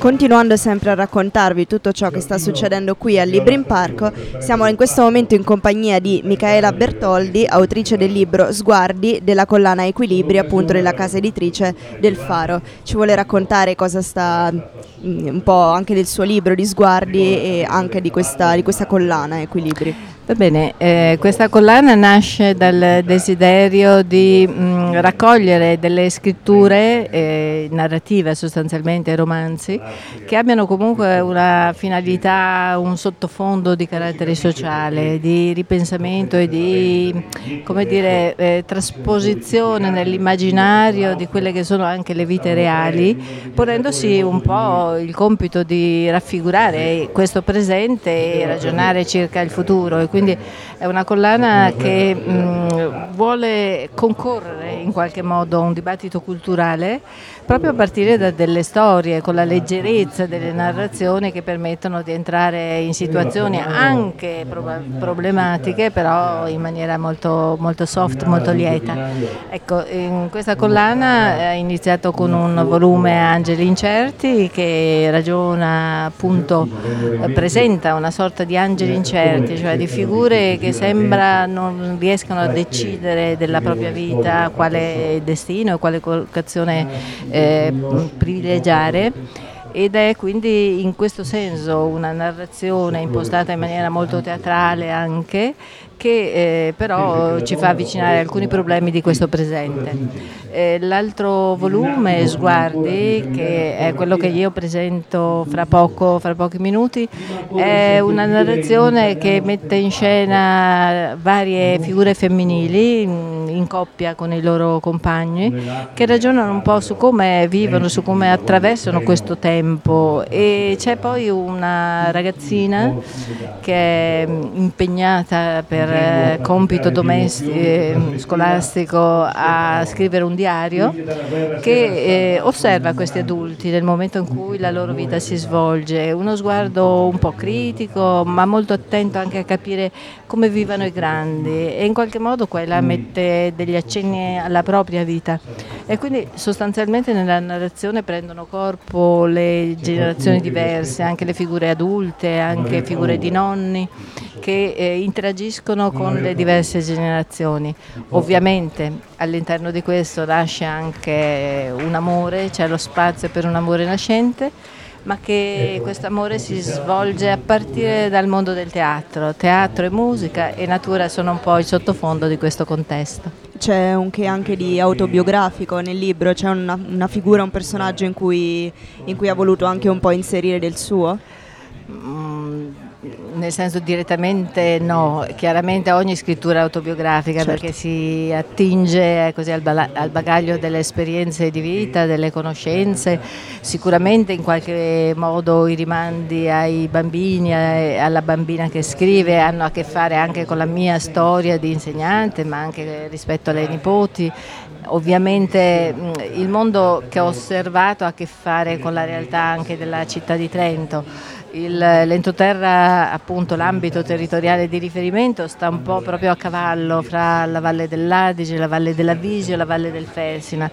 Continuando sempre a raccontarvi tutto ciò che sta succedendo qui al Librin Parco, siamo in questo momento in compagnia di Michaela Bertoldi, autrice del libro Sguardi della collana Equilibri, appunto della casa editrice del Faro. Ci vuole raccontare cosa sta mm, un po' anche del suo libro di Sguardi e anche di questa, di questa collana Equilibri. Va bene, eh, questa collana nasce dal desiderio di mh, mm, raccogliere delle scritture eh, narrative, sostanzialmente romanzi, che abbiano comunque una finalità, un sottofondo di carattere sociale, di ripensamento e di dire, eh, trasposizione nell'immaginario di quelle che sono anche le vite reali, ponendosi un po' il compito di raffigurare questo presente e ragionare circa il futuro. E quindi è una collana che mh, vuole concorrere in qualche modo a un dibattito culturale proprio a partire da delle storie, con la leggerezza delle narrazioni che permettono di entrare in situazioni anche problematiche, però in maniera molto, molto soft, molto lieta. Ecco, in questa collana è iniziato con un volume Angeli Incerti che ragiona appunto, presenta una sorta di angeli incerti, cioè di figure che sembra non riescano a decidere della propria vita quale destino e quale collocazione eh, privilegiare ed è quindi in questo senso una narrazione impostata in maniera molto teatrale anche che eh, però ci fa avvicinare alcuni problemi di questo presente. Eh, l'altro volume, Sguardi, che è quello che io presento fra poco, fra pochi minuti, è una narrazione che mette in scena varie figure femminili in coppia con i loro compagni che ragionano un po' su come vivono, su come attraversano questo tempo. E c'è poi una ragazzina che è impegnata per eh, compito domestico, eh, scolastico a scrivere un diario che eh, osserva questi adulti nel momento in cui la loro vita si svolge, uno sguardo un po' critico ma molto attento anche a capire come vivono i grandi. E in qualche modo quella mette degli accenni alla propria vita. E quindi sostanzialmente nella narrazione prendono corpo le generazioni diverse, anche le figure adulte, anche figure di nonni che eh, interagiscono con le diverse generazioni. Ovviamente all'interno di questo nasce anche un amore, c'è lo spazio per un amore nascente ma che questo amore si svolge a partire dal mondo del teatro. Teatro e musica e natura sono un po' il sottofondo di questo contesto. C'è un che anche di autobiografico nel libro, c'è una, una figura, un personaggio in cui, in cui ha voluto anche un po' inserire del suo? Mm nel senso direttamente no, chiaramente ogni scrittura autobiografica certo. perché si attinge eh, così, al, al, bagaglio delle esperienze di vita, delle conoscenze, sicuramente in qualche modo i rimandi ai bambini, alla bambina che scrive hanno a che fare anche con la mia storia di insegnante ma anche rispetto alle nipoti. Ovviamente il mondo che ho osservato ha a che fare con la realtà anche della città di Trento il, l'entroterra, appunto l'ambito territoriale di riferimento, sta un po' proprio a cavallo fra la Valle dell'Adige, la Valle della Visio e la Valle del Felsina.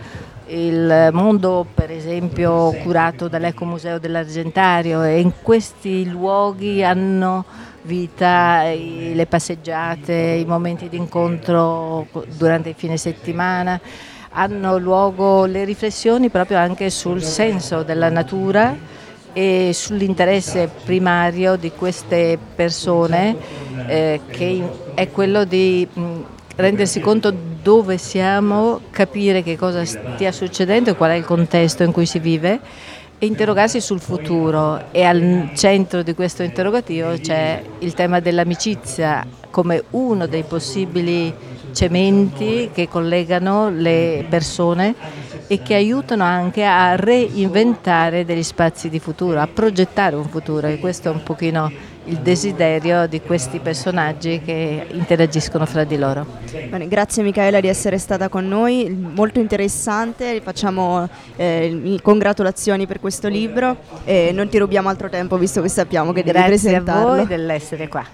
Il mondo, per esempio, curato dall'Ecomuseo dell'Argentario e in questi luoghi hanno vita le passeggiate, i momenti di incontro durante il fine settimana, hanno luogo le riflessioni proprio anche sul senso della natura e sull'interesse primario di queste persone eh, che è quello di mh, rendersi conto dove siamo, capire che cosa stia succedendo e qual è il contesto in cui si vive e interrogarsi sul futuro. E al centro di questo interrogativo c'è il tema dell'amicizia come uno dei possibili cementi che collegano le persone e che aiutano anche a reinventare degli spazi di futuro, a progettare un futuro e questo è un pochino il desiderio di questi personaggi che interagiscono fra di loro. Bene, grazie Michaela di essere stata con noi, molto interessante, facciamo eh, congratulazioni per questo libro e non ti rubiamo altro tempo visto che sappiamo che grazie devi presentarlo. Grazie a voi dell'essere qua.